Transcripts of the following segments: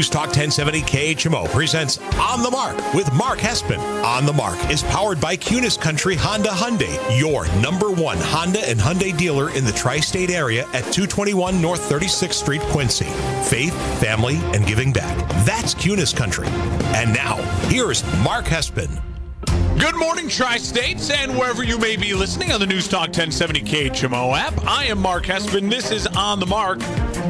News Talk 1070 KHMO presents On the Mark with Mark Hespen. On the Mark is powered by Kunes Country Honda Hyundai, your number one Honda and Hyundai dealer in the tri state area at 221 North 36th Street, Quincy. Faith, family, and giving back. That's Kunes Country. And now, here's Mark Hespen. Good morning, Tri States, and wherever you may be listening on the News Talk 1070 KHMO app. I am Mark Hespen. This is On the Mark.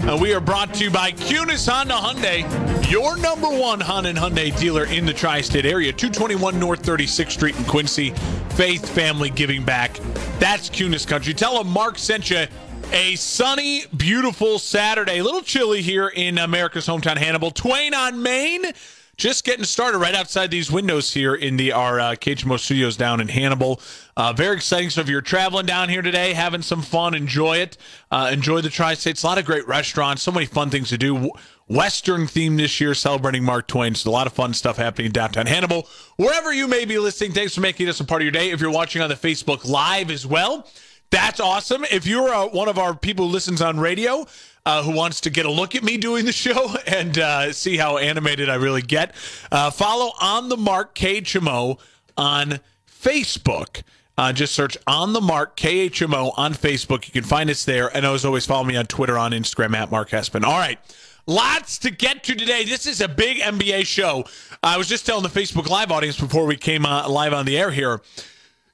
Uh, we are brought to you by Kunes Honda Hyundai, your number one Honda and Hyundai dealer in the tri state area, 221 North 36th Street in Quincy. Faith Family Giving Back. That's Kunes Country. Tell them Mark sent you a sunny, beautiful Saturday. A little chilly here in America's hometown, Hannibal. Twain on Main just getting started right outside these windows here in the our uh, KHMO studios down in Hannibal. Uh, very exciting. So if you're traveling down here today, having some fun, enjoy it. Uh, enjoy the Tri-States. A lot of great restaurants. So many fun things to do. Western theme this year, celebrating Mark Twain. So a lot of fun stuff happening in downtown Hannibal. Wherever you may be listening, thanks for making us a part of your day. If you're watching on the Facebook Live as well, that's awesome. If you're uh, one of our people who listens on radio, uh, who wants to get a look at me doing the show and uh, see how animated I really get, uh, follow on the mark KHMO on Facebook. Uh, just search on the mark KHMO on Facebook. You can find us there. And as always, follow me on Twitter, on Instagram at Mark Hespen. All right. Lots to get to today. This is a big NBA show. I was just telling the Facebook Live audience before we came live on the air here.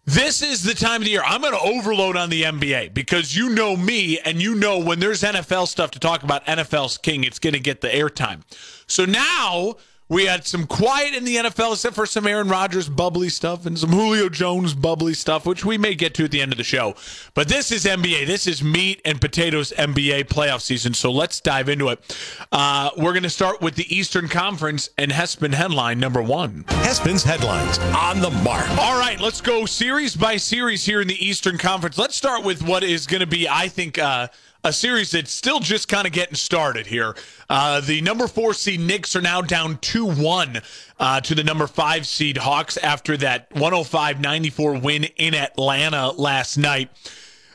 This is the time of the year I'm going to overload on the NBA because you know me and you know when there's NFL stuff to talk about, NFL's king, it's going to get the airtime. So now we had some quiet in the NFL, except for some Aaron Rodgers bubbly stuff and some Julio Jones bubbly stuff, which we may get to at the end of the show. But this is NBA. This is meat and potatoes NBA playoff season. So let's dive into it. Uh, we're going to start with the Eastern Conference and Hespen headline number one. Hespen's headlines on the mark. All right, let's go series by series here in the Eastern Conference. Let's start with what is going to be, I think, uh, a series that's still just kind of getting started here. Uh, the number four seed Knicks are now down 2 1 uh, to the number five seed Hawks after that 105 94 win in Atlanta last night.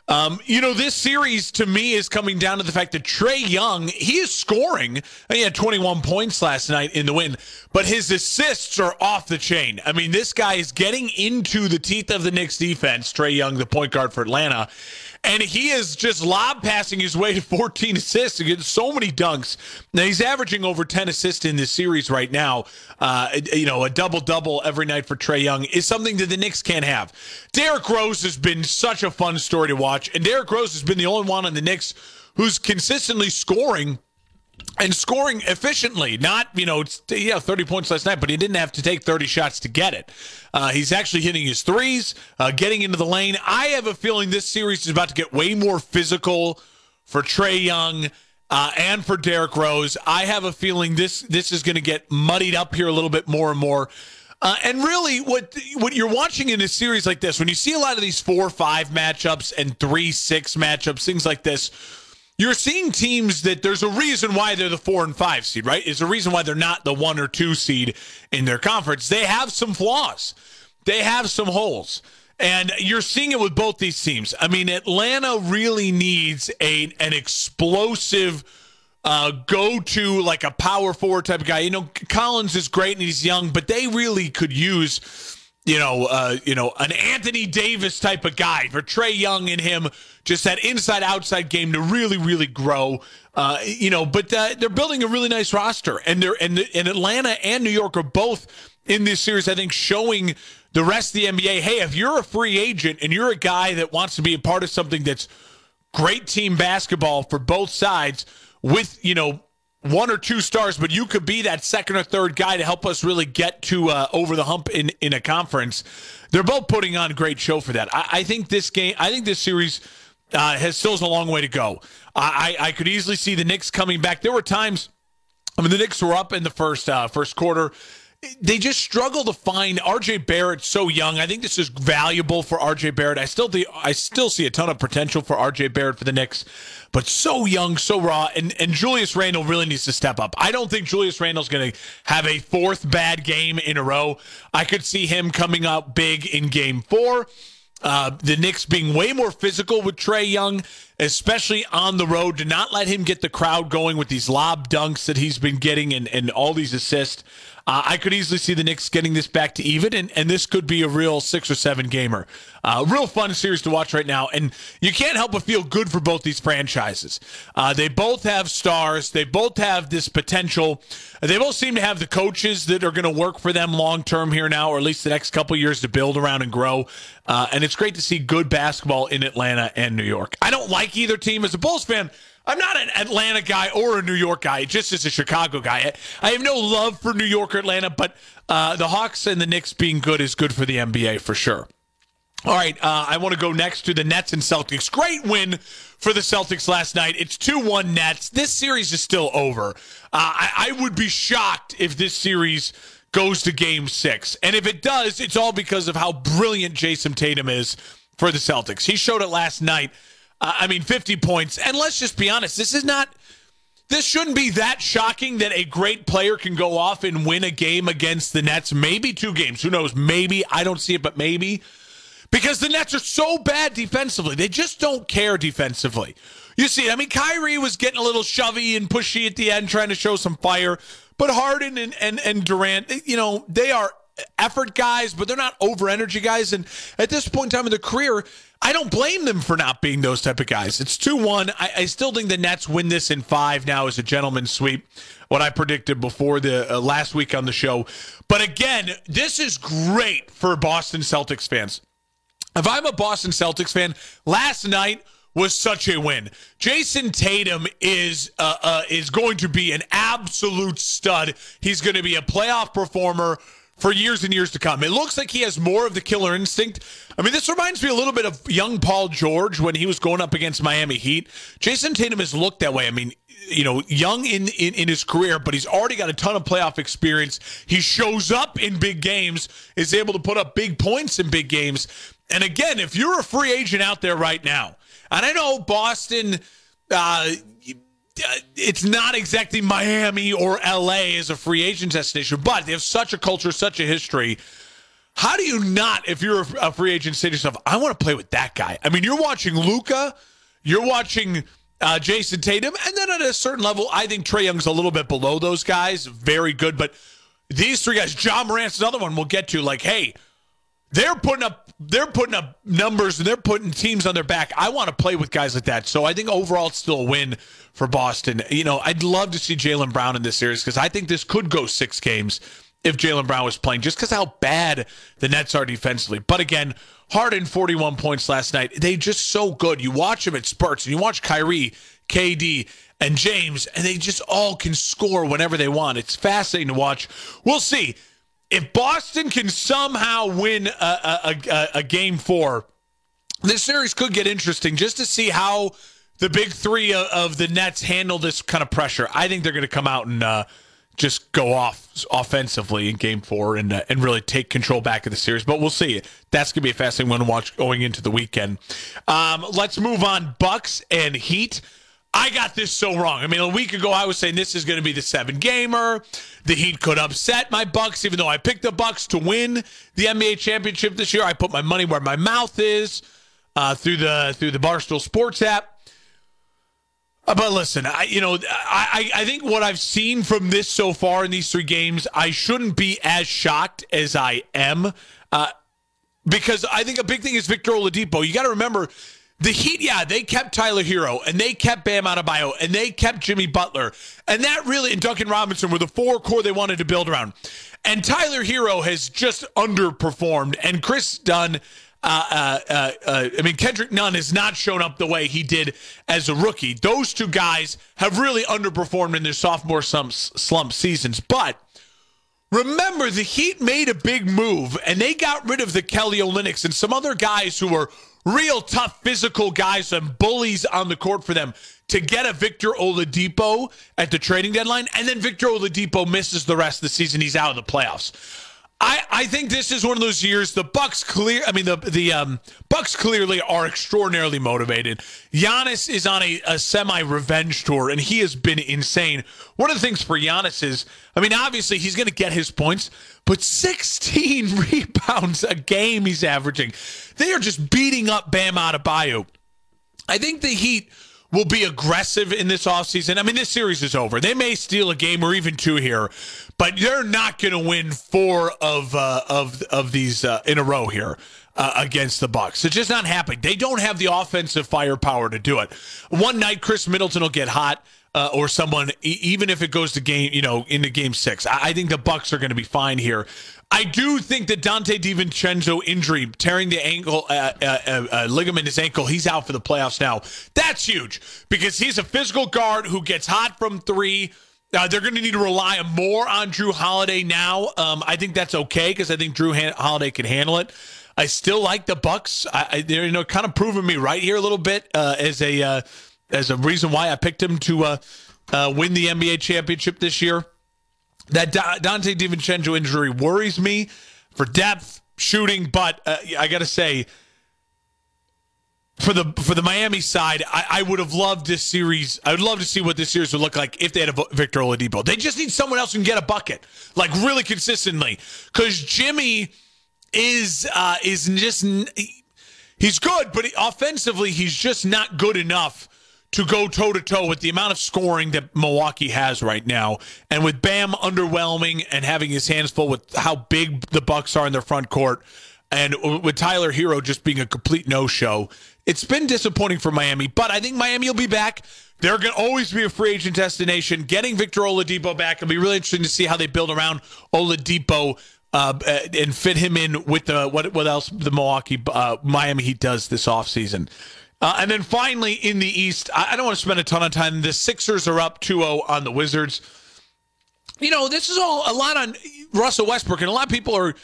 Um, you know, this series to me is coming down to the fact that Trae Young, he is scoring. He had 21 points last night in the win, but his assists are off the chain. I mean, this guy is getting into the teeth of the Knicks defense, Trae Young, the point guard for Atlanta and he is just lob passing his way to 14 assists and getting so many dunks. Now he's averaging over 10 assists in this series right now. Uh, you know, a double double every night for Trae Young is something that the Knicks can't have. Derrick Rose has been such a fun story to watch, and Derrick Rose has been the only one on the Knicks who's consistently scoring and scoring efficiently. Not, you know, yeah, 30 points last night, but he didn't have to take 30 shots to get it. Uh, he's actually hitting his threes, uh, getting into the lane. I have a feeling this series is about to get way more physical for Trae Young. Uh, and for Derrick Rose, I have a feeling this this is going to get muddied up here a little bit more and more. Uh, and really, what what you're watching in a series like this, when you see a lot of these four five matchups and three six matchups, things like this, you're seeing teams that there's a reason why they're the four and five seed, right? Is a reason why they're not the one or two seed in their conference. They have some flaws, they have some holes. And you're seeing it with both these teams. I mean, Atlanta really needs a an explosive uh, go to like a power forward type of guy. You know, Collins is great and he's young, but they really could use you know, uh, you know, an Anthony Davis type of guy for Trae Young and him, just that inside outside game to really, really grow. Uh, you know, but uh, they're building a really nice roster, and they're and, and Atlanta and New York are both in this series. I think showing the rest of the NBA, hey, if you're a free agent and you're a guy that wants to be a part of something that's great team basketball for both sides, with you know one or two stars, but you could be that second or third guy to help us really get to uh, over the hump in in a conference. They're both putting on a great show for that. I, I think this game, I think this series uh, has still has a long way to go. I, I could easily see the Knicks coming back. There were times, I mean, the Knicks were up in the first uh, first quarter they just struggle to find RJ Barrett so young. I think this is valuable for RJ Barrett. I still think I still see a ton of potential for RJ Barrett for the Knicks, but so young, so raw, and and Julius Randle really needs to step up. I don't think Julius Randle's going to have a fourth bad game in a row. I could see him coming out big in game 4. Uh, the Knicks being way more physical with Trae Young, especially on the road, to not let him get the crowd going with these lob dunks that he's been getting and, and all these assists. Uh, I could easily see the Knicks getting this back to even, and, and this could be a real six or seven gamer. Uh, real fun series to watch right now, and you can't help but feel good for both these franchises. Uh, they both have stars. They both have this potential. They both seem to have the coaches that are going to work for them long term here now, or at least the next couple years to build around and grow. Uh, and it's great to see good basketball in Atlanta and New York. I don't like either team as a Bulls fan. I'm not an Atlanta guy or a New York guy, just as a Chicago guy. I have no love for New York or Atlanta, but uh, the Hawks and the Knicks being good is good for the NBA for sure. All right, uh, I want to go next to the Nets and Celtics. Great win for the Celtics last night. It's 2 1 Nets. This series is still over. Uh, I, I would be shocked if this series goes to game six. And if it does, it's all because of how brilliant Jayson Tatum is for the Celtics. He showed it last night. Uh, I mean, 50 points. And let's just be honest, this is not. This shouldn't be that shocking that a great player can go off and win a game against the Nets. Maybe two games. Who knows? Maybe. I don't see it, but maybe. Because the Nets are so bad defensively. They just don't care defensively. You see, I mean, Kyrie was getting a little shovey and pushy at the end, trying to show some fire. But Harden and, and, and Durant, you know, they are effort guys, but they're not over energy guys. And at this point in time in their career, I don't blame them for not being those type of guys. It's 2 1. I, I, still think the Nets win this in five now as a gentleman's sweep, what I predicted before the uh, last week on the show. But again, this is great for Boston Celtics fans. If I'm a Boston Celtics fan, last night was such a win. Jayson Tatum is uh, uh, is going to be an absolute stud. He's going to be a playoff performer for years and years to come. It looks like he has more of the killer instinct. I mean, this reminds me a little bit of young Paul George when he was going up against Miami Heat. Jayson Tatum has looked that way. I mean, you know, young in, in, in his career, but he's already got a ton of playoff experience. He shows up in big games, is able to put up big points in big games. And again, if you're a free agent out there right now, and I know Boston, uh, it's not exactly Miami or LA as a free agent destination, but they have such a culture, such a history. How do you not, if you're a free agent, say to yourself, I want to play with that guy? I mean, you're watching Luka, you're watching uh, Jayson Tatum, and then at a certain level, I think Trae Young's a little bit below those guys. Very good, but these three guys, Ja Morant's another one we'll get to. Like, hey, they're putting up they're putting up numbers and they're putting teams on their back. I want to play with guys like that. So I think overall it's still a win for Boston. You know, I'd love to see Jaylen Brown in this series because I think this could go six games if Jaylen Brown was playing, just because how bad the Nets are defensively. But again, Harden 41 points last night. They just so good. You watch them at spurts, and you watch Kyrie, KD, and James, and they just all can score whenever they want. It's fascinating to watch. We'll see if Boston can somehow win a, a, a, a, game four, this series could get interesting just to see how the big three of, of the Nets handle this kind of pressure. I think they're going to come out and uh, just go off offensively in game four and uh, and really take control back of the series. But we'll see. That's going to be a fascinating one to watch going into the weekend. Um, let's move on. Bucks and Heat. I got this so wrong. I mean, a week ago I was saying this is going to be the seven gamer. The Heat could upset my Bucks, even though I picked the Bucks to win the NBA championship this year. I put my money where my mouth is uh, through the through the Barstool Sports app. Uh, but listen, I you know I I think what I've seen from this so far in these three games, I shouldn't be as shocked as I am. Uh, because I think a big thing is Victor Oladipo. You got to remember the Heat, yeah, they kept Tyler Herro and they kept Bam Adebayo and they kept Jimmy Butler. And that really, and Duncan Robinson were the four core they wanted to build around. And Tyler Herro has just underperformed. And Chris Dunn, uh, uh, uh, uh, I mean, Kendrick Nunn has not shown up the way he did as a rookie. Those two guys have really underperformed in their sophomore slump, seasons. But remember, the Heat made a big move and they got rid of the Kelly Olynyk's and some other guys who were real tough physical guys and bullies on the court for them to get a Victor Oladipo at the trading deadline, and then Victor Oladipo misses the rest of the season. He's out of the playoffs. I, I think this is one of those years the Bucks clear I mean the the um, Bucks clearly are extraordinarily motivated. Giannis is on a, a semi revenge tour and he has been insane. One of the things for Giannis is I mean obviously he's going to get his points, but 16 rebounds a game he's averaging. They are just beating up Bam Adebayo. I think the Heat will be aggressive in this offseason. I mean, this series is over. They may steal a game or even two here, but they're not going to win four of uh, of of these uh, in a row here. Uh, against the Bucks, it's just not happening. They don't have the offensive firepower to do it. One night, Khris Middleton will get hot. Uh, or someone, e- even if it goes to game, you know, into game six. I, I think the Bucks are going to be fine here. I do think that Donte DiVincenzo injury, tearing the ankle, uh, uh, uh, uh, ligament in his ankle, he's out for the playoffs now. That's huge because he's a physical guard who gets hot from three. Uh, they're going to need to rely more on Jrue Holiday now. Um, I think that's okay because I think Jrue Han- Holiday can handle it. I still like the Bucks. I, I, they're you know kind of proving me right here a little bit uh, as a uh, as a reason why I picked him to uh, uh, win the NBA championship this year. That Donte DiVincenzo injury worries me for depth, shooting, but uh, I got to say, for the for the Miami side, I, I, would have loved this series. I would love to see what this series would look like if they had a Victor Oladipo. They just need someone else who can get a bucket, like really consistently, because Jimmy is uh, is just he's good, but offensively he's just not good enough to go toe to toe with the amount of scoring that Milwaukee has right now, and with Bam underwhelming and having his hands full with how big the Bucks are in their front court, and with Tyler Herro just being a complete no-show, it's been disappointing for Miami. But I think Miami will be back. They're going to always be a free agent destination. Getting Victor Oladipo back will be really interesting to see how they build around Oladipo. Uh, and fit him in with the what what else the Milwaukee uh, Miami Heat does this offseason. Uh, and then finally in the East, I, I don't want to spend a ton of time. The Sixers are up 2 0 on the Wizards. You know, this is all a lot on Russell Westbrook, and a lot of people are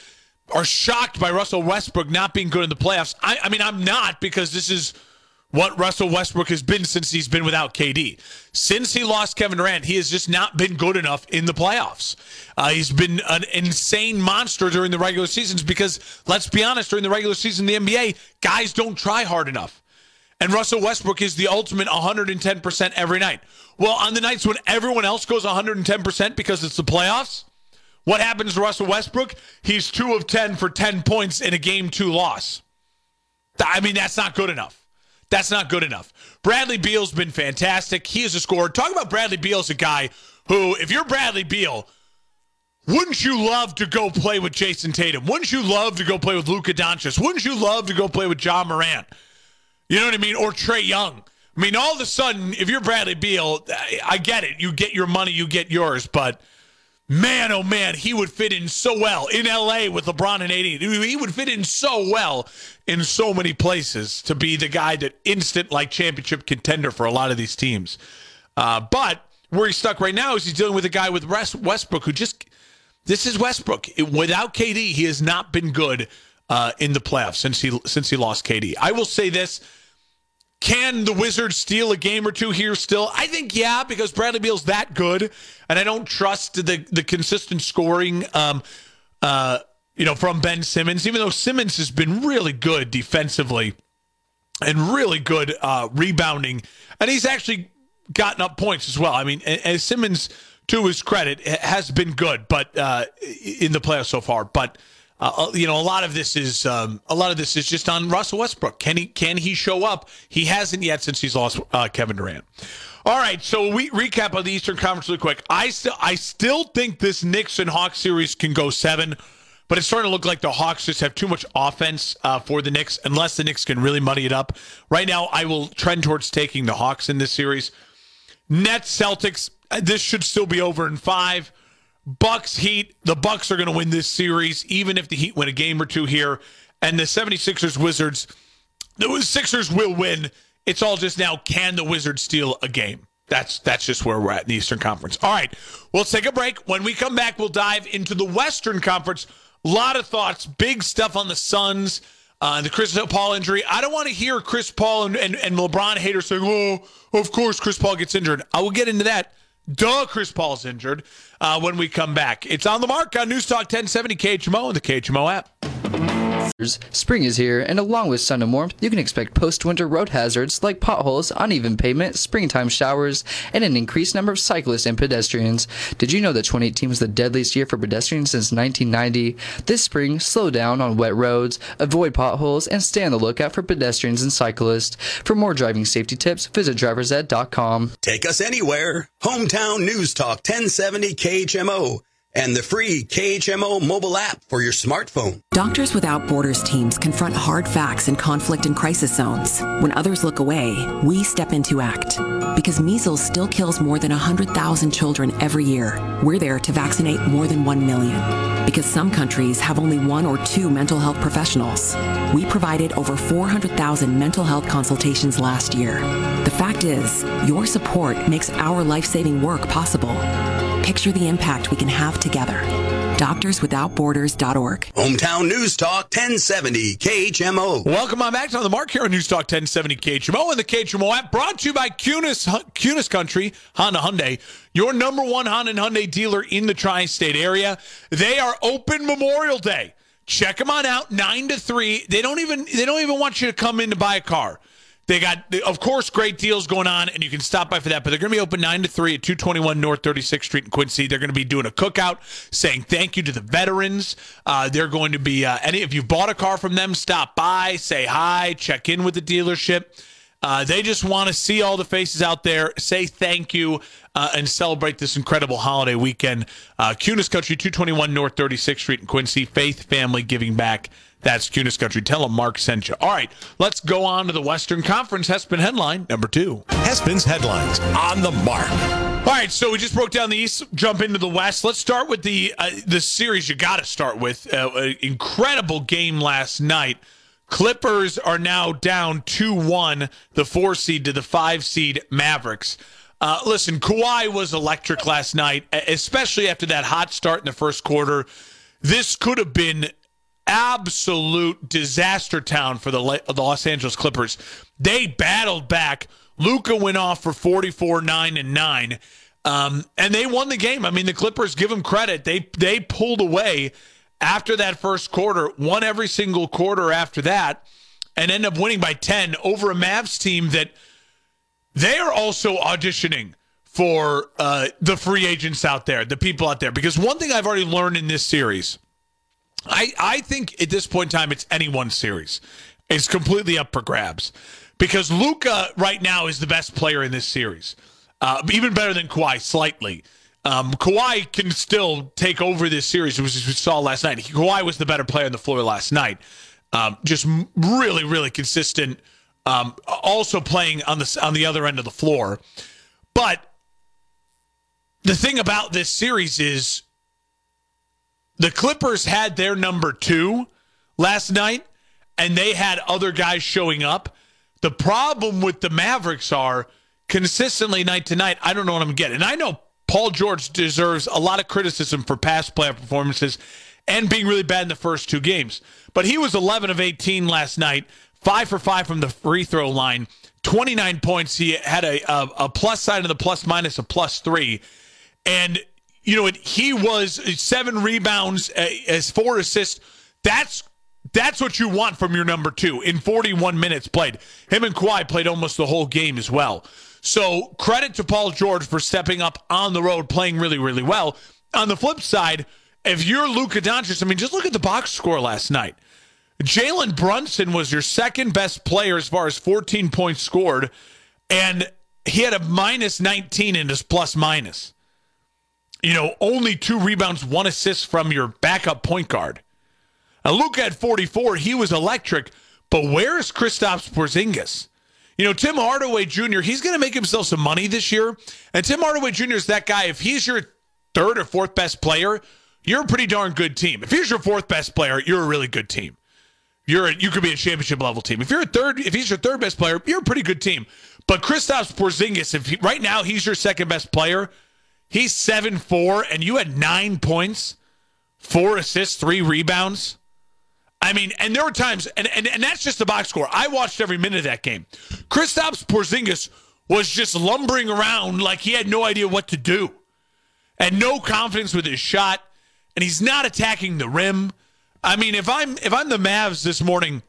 are shocked by Russell Westbrook not being good in the playoffs. I, I mean, I'm not because this is what Russell Westbrook has been since he's been without KD. Since he lost Kevin Durant, he has just not been good enough in the playoffs. Uh, he's been an insane monster during the regular seasons because, let's be honest, during the regular season the NBA, guys don't try hard enough. And Russell Westbrook is the ultimate 110% every night. Well, on the nights when everyone else goes 110% because it's the playoffs, what happens to Russell Westbrook? He's 2 of 10 for 10 points in a game 2 loss. I mean, that's not good enough. That's not good enough. Bradley Beal's been fantastic. He is a scorer. Talk about Bradley Beal as a guy who, if you're Bradley Beal, wouldn't you love to go play with Jayson Tatum? Wouldn't you love to go play with Luka Doncic? Wouldn't you love to go play with Ja Morant? You know what I mean? Or Trae Young. I mean, all of a sudden, if you're Bradley Beal, I get it. You get your money, you get yours. But man, oh man, he would fit in so well in LA with LeBron and AD. He would fit in so well in so many places to be the guy that instant like championship contender for a lot of these teams. Uh, but where he's stuck right now is he's dealing with a guy with Westbrook who just this is Westbrook. Without KD, he has not been good uh, in the playoffs since he since he lost KD. I will say this: Can the Wizards steal a game or two here still? I think yeah, because Bradley Beal's that good, and I don't trust the the consistent scoring. Um, uh, you know, from Ben Simmons, even though Simmons has been really good defensively and really good uh, rebounding, and he's actually gotten up points as well. I mean, as Simmons, to his credit, has been good, but uh, in the playoffs so far, but uh, uh, you know, a lot of this is um, a lot of this is just on Russell Westbrook. Can he can he show up? He hasn't yet since he's lost uh, Kevin Durant. All right, so we recap of the Eastern Conference really quick. I still I still think this Knicks and Hawks series can go seven, but it's starting to look like the Hawks just have too much offense uh, for the Knicks. Unless the Knicks can really muddy it up, right now I will trend towards taking the Hawks in this series. Nets Celtics. Uh, this should still be over in five. Bucks Heat, the Bucks are going to win this series even if the Heat win a game or two here and the 76ers Wizards the Sixers will win. It's all just now can the Wizards steal a game? That's that's just where we're at in the Eastern Conference. All right. We'll take a break. When we come back, we'll dive into the Western Conference. A lot of thoughts, big stuff on the Suns. Uh, the Chris Paul injury. I don't want to hear Chris Paul and, and, and LeBron haters saying, oh, of course Chris Paul gets injured. I will get into that. Duh, Chris Paul's injured uh, when we come back. It's on the mark on News Talk 1070 KHMO and the KHMO app. Spring is here, and along with sun and warmth, you can expect post winter road hazards like potholes, uneven pavement, springtime showers, and an increased number of cyclists and pedestrians. Did you know that 2018 was the deadliest year for pedestrians since 1990? This spring, slow down on wet roads, avoid potholes, and stay on the lookout for pedestrians and cyclists. For more driving safety tips, visit driversed.com. Take us anywhere. Hometown News Talk 1070 KHMO and the free KHMO mobile app for your smartphone. Doctors Without Borders teams confront hard facts in conflict and crisis zones. When others look away, we step in to act. Because measles still kills more than 100,000 children every year, we're there to vaccinate more than 1 million. Because some countries have only one or two mental health professionals, we provided over 400,000 mental health consultations last year. The fact is, your support makes our life saving work possible picture the impact we can have together. DoctorsWithoutBorders.org. Hometown News Talk 1070 KHMO. Welcome on back to the Mark here on News Talk 1070 KHMO and the KHMO app brought to you by Cunis, Kunes Country Honda Hyundai, your number one Honda and Hyundai dealer in the tri-state area. They are open Memorial Day. Check them on out, nine to three. They don't even they don't even want you to come in to buy a car. They got, of course, great deals going on, and you can stop by for that. But they're going to be open 9 to 3 at 221 North 36th Street in Quincy. They're going to be doing a cookout saying thank you to the veterans. Uh, they're going to be, uh, any if you bought a car from them, stop by, say hi, check in with the dealership. Uh, they just want to see all the faces out there, say thank you, uh, and celebrate this incredible holiday weekend. Uh, Kunes Country, 221 North 36th Street in Quincy. Faith, family, giving back. That's Kunes Country. Tell them Mark sent you. All right, let's go on to the Western Conference Hespin headline number two. Hespin's headlines on the mark. All right, so we just broke down the East, jump into the West. Let's start with the uh, the series you got to start with. Uh, an incredible game last night. Clippers are now down 2 1, the four seed to the five seed Mavericks. Uh, listen, Kawhi was electric last night, especially after that hot start in the first quarter. This could have been absolute disaster town for the, the Los Angeles Clippers. They battled back. Luka went off for 44 9 and 9. Um, and they won the game. I mean, the Clippers give them credit. They they pulled away after that first quarter, won every single quarter after that, and end up winning by 10 over a Mavs team that they are also auditioning for uh, the free agents out there, the people out there. Because one thing I've already learned in this series I, I think at this point in time, it's anyone's series. It's completely up for grabs because Luka right now is the best player in this series, uh, even better than Kawhi slightly. Um, Kawhi can still take over this series, which we saw last night. Kawhi was the better player on the floor last night. Um, just really, really consistent. Um, also playing on the on the other end of the floor, but the thing about this series is the Clippers had their number two last night, and they had other guys showing up. The problem with the Mavericks are consistently night to night. I don't know what I'm getting. And I know Paul George deserves a lot of criticism for past playoff performances and being really bad in the first two games. But he was 11 of 18 last night, five for five from the free throw line, 29 points. He had a, a, a plus sign of the plus minus, a plus three. And you know, he was seven rebounds, uh, as four assists. That's that's what you want from your number two in 41 minutes played. Him and Kawhi played almost the whole game as well. So credit to Paul George for stepping up on the road, playing really, really well. On the flip side, if you're Luka Doncic, I mean, just look at the box score last night. Jalen Brunson was your second best player as far as 14 points scored, and he had a minus 19 in his plus minus you know, only two rebounds, one assist from your backup point guard. Now, Luka at 44, he was electric, but where is Kristaps Porzingis? You know, Tim Hardaway Jr., he's going to make himself some money this year. And Tim Hardaway Jr. is that guy. If he's your third or fourth best player, you're a pretty darn good team. If he's your fourth best player, you're a really good team. You're a, you could be a championship level team. If you're a third, if he's your third best player, you're a pretty good team. But Kristaps Porzingis, if he, right now he's your second best player, He's 7 4, and you had nine points, four assists, three rebounds. I mean, and there were times, and, and, and that's just the box score. I watched every minute of that game. Kristaps Porzingis was just lumbering around like he had no idea what to do and no confidence with his shot, and he's not attacking the rim. I mean, if I'm if I'm the Mavs this morning,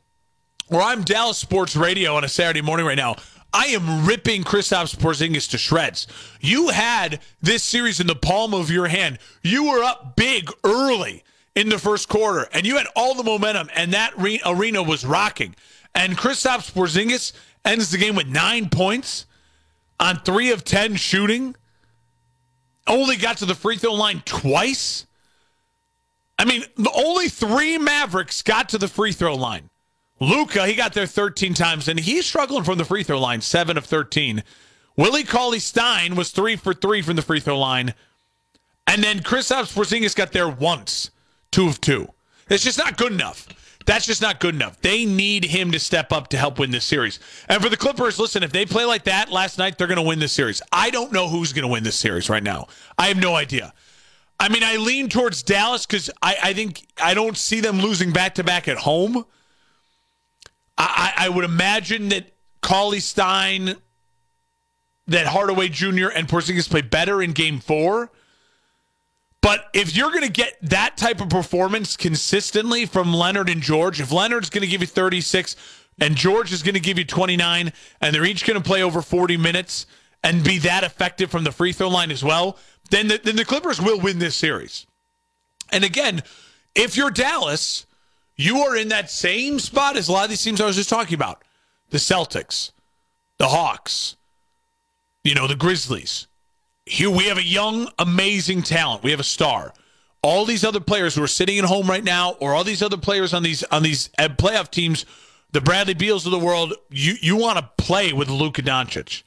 or I'm Dallas Sports Radio on a Saturday morning right now, I am ripping Kristaps Porzingis to shreds. You had this series in the palm of your hand. You were up big early in the first quarter, and you had all the momentum, and that re- arena was rocking. And Kristaps Porzingis ends the game with nine points on three of ten shooting. Only got to the free throw line twice. I mean, only three Mavericks got to the free throw line. Luka, he got there 13 times, and he's struggling from the free throw line, 7 of 13. Willie Cauley Stein was 3 for 3 from the free throw line. And then Kristaps Porzingis got there once, 2 of 2. It's just not good enough. That's just not good enough. They need him to step up to help win this series. And for the Clippers, listen, if they play like that last night, they're going to win this series. I don't know who's going to win this series right now. I have no idea. I mean, I lean towards Dallas because I, I think I don't see them losing back to back at home. I, I would imagine that Cauley Stein, that Hardaway Jr. and Porzingis play better in game four. But if you're going to get that type of performance consistently from Leonard and George, if Leonard's going to give you 36 and George is going to give you 29, and they're each going to play over 40 minutes and be that effective from the free throw line as well, then the, then the Clippers will win this series. And again, if you're Dallas, you are in that same spot as a lot of these teams I was just talking about the Celtics, the Hawks, you know, the Grizzlies. Here we have a young, amazing talent. We have a star. All these other players who are sitting at home right now, or all these other players on these on these uh, playoff teams, the Bradley Beals of the world, you you want to play with Luka Doncic.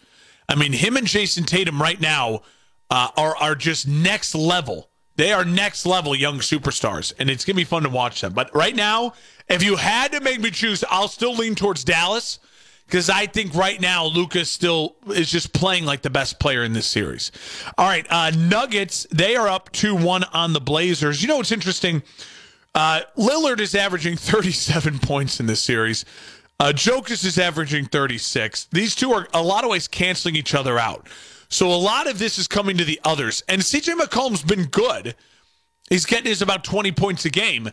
I mean, him and Jayson Tatum right now uh, are are just next level they are next level young superstars, and it's going to be fun to watch them. But right now, if you had to make me choose, I'll still lean towards Dallas because I think right now Luka's still is just playing like the best player in this series. All right, uh, Nuggets they are up two one on the Blazers. You know what's interesting? Uh, Lillard is averaging 37 points in this series. Uh, Jokic is averaging 36. These two are a lot of ways canceling each other out. So a lot of this is coming to the others. And CJ McCollum's been good. He's getting his about 20 points a game.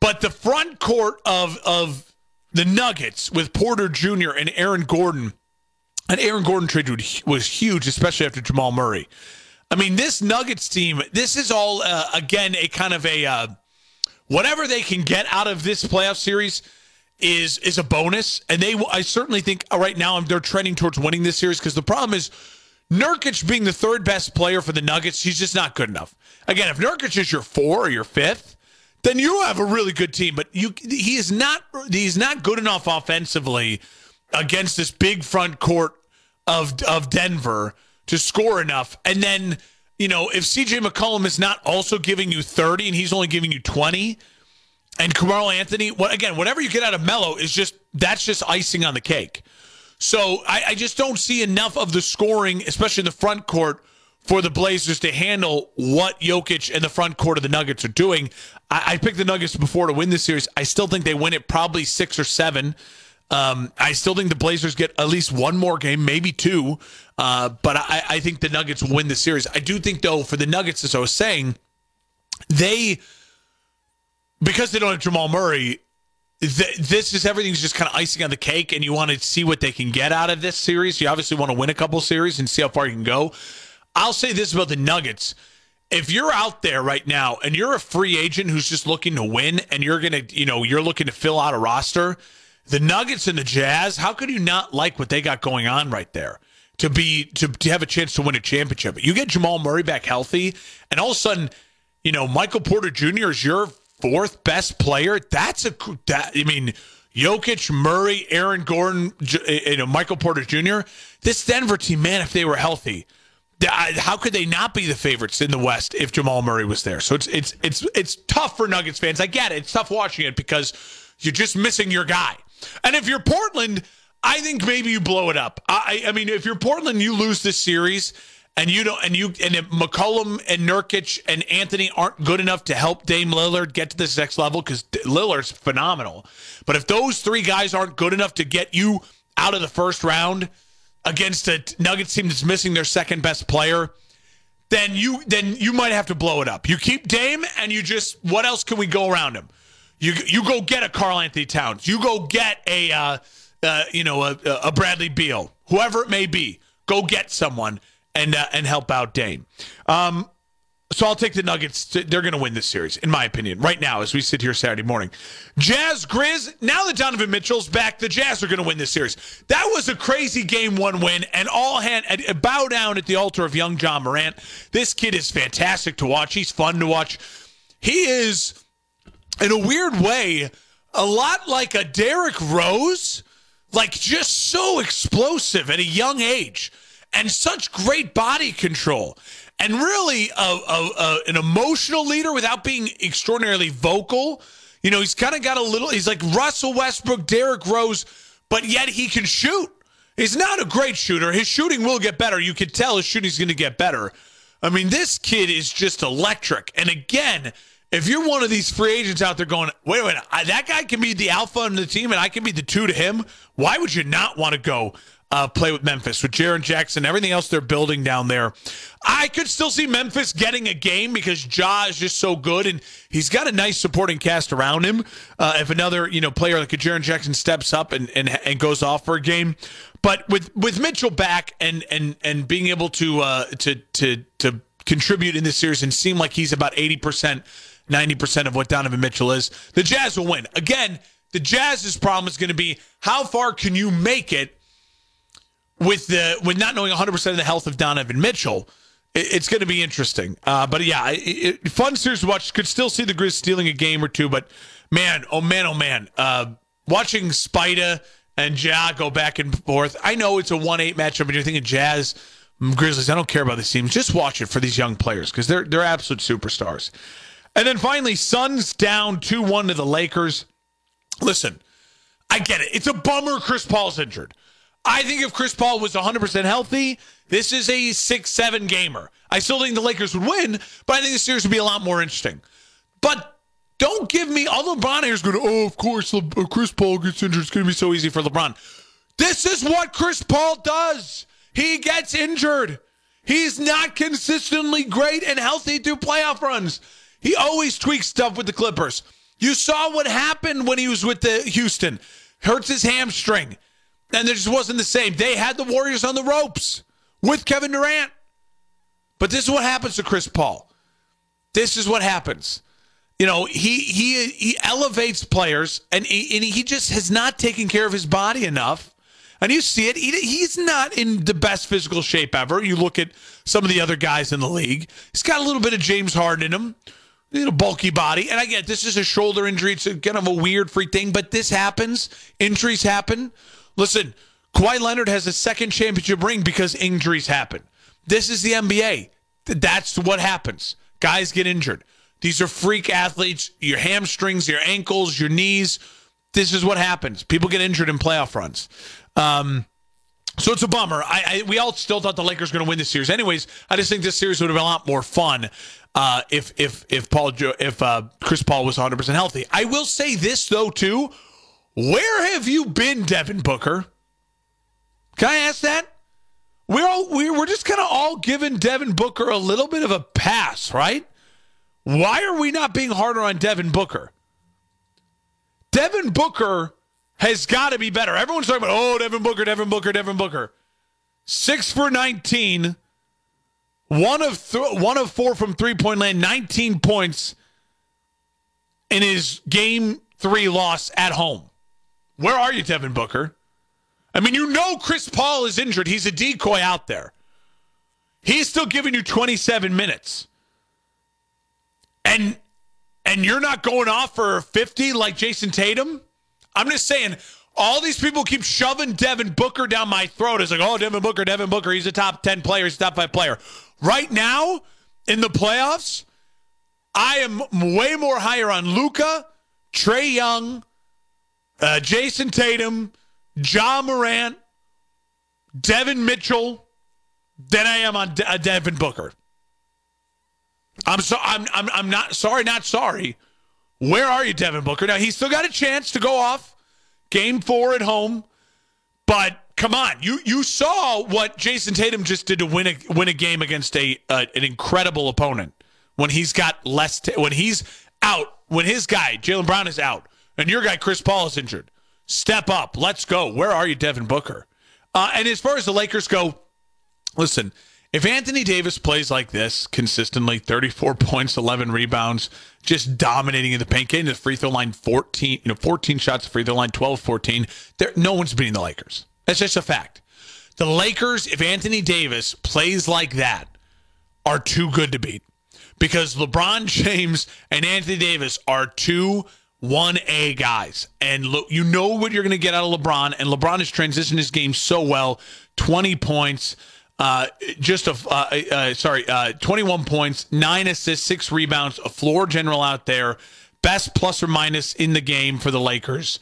But the front court of of the Nuggets with Porter Jr. and Aaron Gordon, and Aaron Gordon trade was huge, especially after Jamal Murray. I mean, this Nuggets team, this is all uh, again a kind of a uh, whatever they can get out of this playoff series is is a bonus, and they I certainly think uh, right now they're trending towards winning this series because the problem is Nurkic being the third best player for the Nuggets, he's just not good enough. Again, if Nurkic is your four or your fifth, then you have a really good team. But you, he is not. He's not good enough offensively against this big front court of of Denver to score enough. And then you know if CJ McCollum is not also giving you thirty and he's only giving you twenty, and Carmelo Anthony, what again? Whatever you get out of Melo is just that's just icing on the cake. So I, I just don't see enough of the scoring, especially in the front court, for the Blazers to handle what Jokic and the front court of the Nuggets are doing. I, I picked the Nuggets before to win this series. I still think they win it probably six or seven. Um, I still think the Blazers get at least one more game, maybe two. Uh, but I, I think the Nuggets win the series. I do think, though, for the Nuggets, as I was saying, they because they don't have Jamal Murray, this is everything's just kind of icing on the cake, and you want to see what they can get out of this series. You obviously want to win a couple series and see how far you can go. I'll say this about the Nuggets. If you're out there right now and you're a free agent who's just looking to win and you're going to, you know, you're looking to fill out a roster, the Nuggets and the Jazz, how could you not like what they got going on right there? To be to, to have a chance to win a championship. You get Jamal Murray back healthy, and all of a sudden, you know, Michael Porter Jr. is your fourth best player. That's a that I mean, Jokic, Murray, Aaron Gordon, eh, eh, you know, Michael Porter Jr. This Denver team, man, if they were healthy, how could they not be the favorites in the West if Jamal Murray was there? So it's it's it's it's tough for Nuggets fans. I get it. It's tough watching it because you're just missing your guy. And if you're Portland, I think maybe you blow it up. I I mean, if you're Portland, you lose this series and you don't and you and if McCollum and Nurkic and Anthony aren't good enough to help Dame Lillard get to this next level because Lillard's phenomenal. But if those three guys aren't good enough to get you out of the first round against a Nuggets team that's missing their second best player, then you then you might have to blow it up. You keep Dame and you just what else can we go around him? You you go get a Karl-Anthony Towns. You go get a uh, uh, you know a, a Bradley Beal, whoever it may be. Go get someone and uh, and help out Dame. Um, so I'll take the Nuggets. To, they're going to win this series, in my opinion, right now as we sit here Saturday morning. Jazz Grizz. Now that Donovan Mitchell's back, the Jazz are going to win this series. That was a crazy game one win, and all hand and bow down at the altar of young Ja Morant. This kid is fantastic to watch. He's fun to watch. He is, in a weird way, a lot like a Derrick Rose, like just so explosive at a young age and such great body control and really a, a, a, an emotional leader without being extraordinarily vocal. You know, he's kind of got a little, he's like Russell Westbrook, Derrick Rose, but yet he can shoot. He's not a great shooter. His shooting will get better. You can tell his shooting's going to get better. I mean, this kid is just electric. And again, if you're one of these free agents out there going, wait a minute, that guy can be the alpha on the team and I can be the two to him, why would you not want to go uh, play with Memphis with Jaren Jackson, everything else they're building down there. I could still see Memphis getting a game because Ja is just so good and he's got a nice supporting cast around him. Uh, if another you know player like a Jaren Jackson steps up and, and and goes off for a game, but with with Mitchell back and and and being able to uh, to to to contribute in this series and seem like he's about eighty percent, ninety percent of what Donovan Mitchell is, the Jazz will win again. The Jazz's problem is going to be how far can you make it with the with not knowing 100% of the health of Donovan Mitchell, it, it's going to be interesting. Uh, but yeah, it, it, fun series to watch. Could still see the Grizz stealing a game or two, but man, oh man, oh man, uh, watching Spida and Ja go back and forth. I know it's a one-eight matchup, and you're thinking Jazz. Grizzlies, I don't care about these teams. Just watch it for these young players because they're they're absolute superstars. And then finally, Suns down 2 1 to the Lakers. Listen, I get it. It's a bummer Chris Paul's injured. I think if Chris Paul was 100% healthy, this is a 6 7 gamer. I still think the Lakers would win, but I think the series would be a lot more interesting. But don't give me all LeBron here is going to, oh, of course, Le- uh, Chris Paul gets injured. It's going to be so easy for LeBron. This is what Chris Paul does. He gets injured. He's not consistently great and healthy through playoff runs. He always tweaks stuff with the Clippers. You saw what happened when he was with the Houston. Hurts his hamstring and it just wasn't the same. They had the Warriors on the ropes with Kevin Durant. But this is what happens to Chris Paul. This is what happens. You know, he he he elevates players, and he, and he just has not taken care of his body enough. And you see it. He, he's not in the best physical shape ever. You look at some of the other guys in the league. He's got a little bit of James Harden in him, you know, bulky body. And I get this is a shoulder injury. It's kind of a weird freak thing, but this happens. Injuries happen. Listen, Kawhi Leonard has a second championship ring because injuries happen. This is the NBA. That's what happens. Guys get injured. These are freak athletes. Your hamstrings, your ankles, your knees. This is what happens. People get injured in playoff runs. Um, so it's a bummer. I, I, we all still thought the Lakers were going to win this series. Anyways, I just think this series would have been a lot more fun uh, if if if Paul if uh, Chris Paul was 100 percent healthy. I will say this though too. Where have you been, Devin Booker? Can I ask that? We're all, we're just kind of all giving Devin Booker a little bit of a pass, right? Why are we not being harder on Devin Booker? Devin Booker has got to be better. Everyone's talking about, oh, Devin Booker, Devin Booker, Devin Booker. Six for 19, one of, th- one of four from three point land, 19 points in his game three loss at home. Where are you, Devin Booker? I mean, you know Chris Paul is injured. He's a decoy out there. He's still giving you 27 minutes. And and you're not going off for 50 like Jayson Tatum? I'm just saying all these people keep shoving Devin Booker down my throat. It's like, oh, Devin Booker, Devin Booker, he's a top 10 player, he's a top five player. Right now, in the playoffs, I am way more higher on Luca, Trey Young, uh, Jayson Tatum, Ja Morant, Devin Mitchell, than I am on De- Devin Booker. I'm so I'm I'm I'm not sorry, not sorry. Where are you, Devin Booker? Now he's still got a chance to go off game four at home, but come on, you you saw what Jayson Tatum just did to win a win a game against a uh, an incredible opponent when he's got less t- when he's out when his guy Jalen Brown is out and your guy Chris Paul is injured. Step up, let's go. Where are you, Devin Booker? Uh, and as far as the Lakers go, listen. If Anthony Davis plays like this consistently, 34 points, 11 rebounds, just dominating in the paint, getting to the free throw line 14, you know, 14 shots free throw line, 12, 14, there, no one's beating the Lakers. That's just a fact. The Lakers, if Anthony Davis plays like that, are too good to beat because LeBron James and Anthony Davis are two 1A guys. And look, you know what you're going to get out of LeBron. And LeBron has transitioned his game so well 20 points. Uh, just a uh, uh, sorry, uh, 21 points, nine assists, six rebounds, a floor general out there, best plus or minus in the game for the Lakers.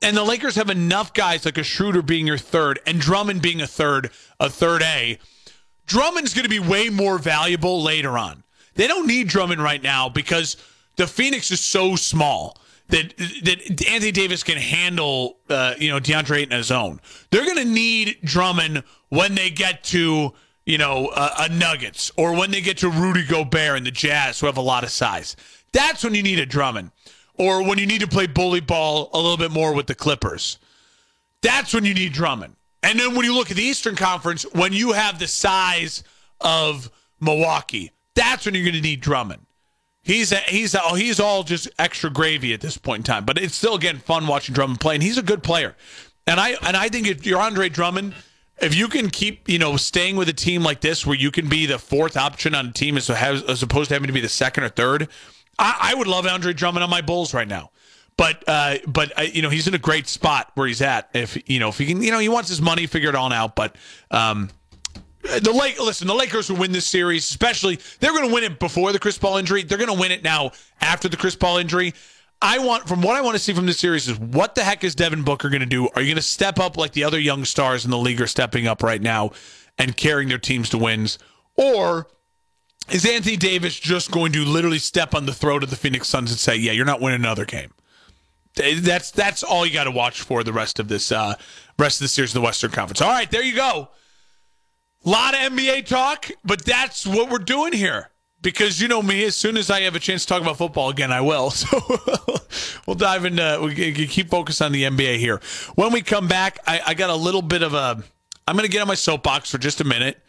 And the Lakers have enough guys like a Schroeder being your third and Drummond being a third, a third A. Drummond's going to be way more valuable later on. They don't need Drummond right now because the Phoenix is so small that that Anthony Davis can handle, uh, you know, DeAndre Ayton his own. They're going to need Drummond when they get to you know uh, a Nuggets or when they get to Rudy Gobert and the Jazz, who have a lot of size. That's when you need a Drummond, or when you need to play bully ball a little bit more with the Clippers. That's when you need Drummond. And then when you look at the Eastern Conference, when you have the size of Milwaukee, that's when you're going to need Drummond. He's a, he's a, he's all just extra gravy at this point in time, but it's still again fun watching Drummond play, and he's a good player. And I and I think if you're Andre Drummond, if you can keep you know staying with a team like this where you can be the fourth option on a team as, as opposed to having to be the second or third, I, I would love Andre Drummond on my Bulls right now. But uh, but uh, you know he's in a great spot where he's at. If you know if he can, you know he wants his money figured on out, but. Um, the Lake, listen, the Lakers will win this series, especially they're going to win it before the Chris Paul injury. They're going to win it now after the Chris Paul injury. I want from what I want to see from this series is what the heck is Devin Booker going to do? Are you going to step up like the other young stars in the league are stepping up right now and carrying their teams to wins, or is Anthony Davis just going to literally step on the throat of the Phoenix Suns and say, "Yeah, you're not winning another game"? That's that's all you got to watch for the rest of this uh, rest of the series in the Western Conference. All right, there you go. A lot of NBA talk, but that's what we're doing here. Because you know me, as soon as I have a chance to talk about football again, I will. So we'll dive into, we keep focused on the NBA here. When we come back, I, I got a little bit of a, I'm going to get on my soapbox for just a minute.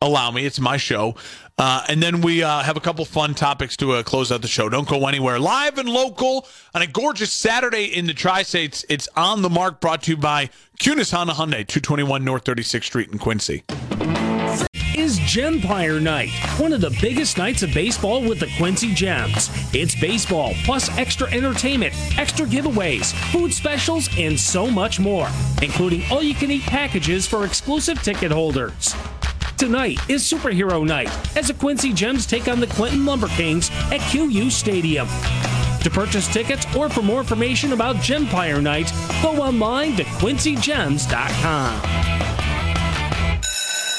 Allow me, it's my show. Uh, and then we uh, have a couple fun topics to uh, close out the show. Don't go anywhere. Live and local on a gorgeous Saturday in the Tri States. It's on the mark, brought to you by Kunes Honda Hyundai, 221 North 36th Street in Quincy Gempire Night, one of the biggest nights of baseball with the Quincy Gems. It's baseball plus extra entertainment, extra giveaways, food specials, and so much more, including all you can eat packages for exclusive ticket holders. Tonight is Superhero Night as the Quincy Gems take on the Clinton Lumber Kings at QU Stadium. To purchase tickets or for more information about Gempire Night, go online to quincygems.com.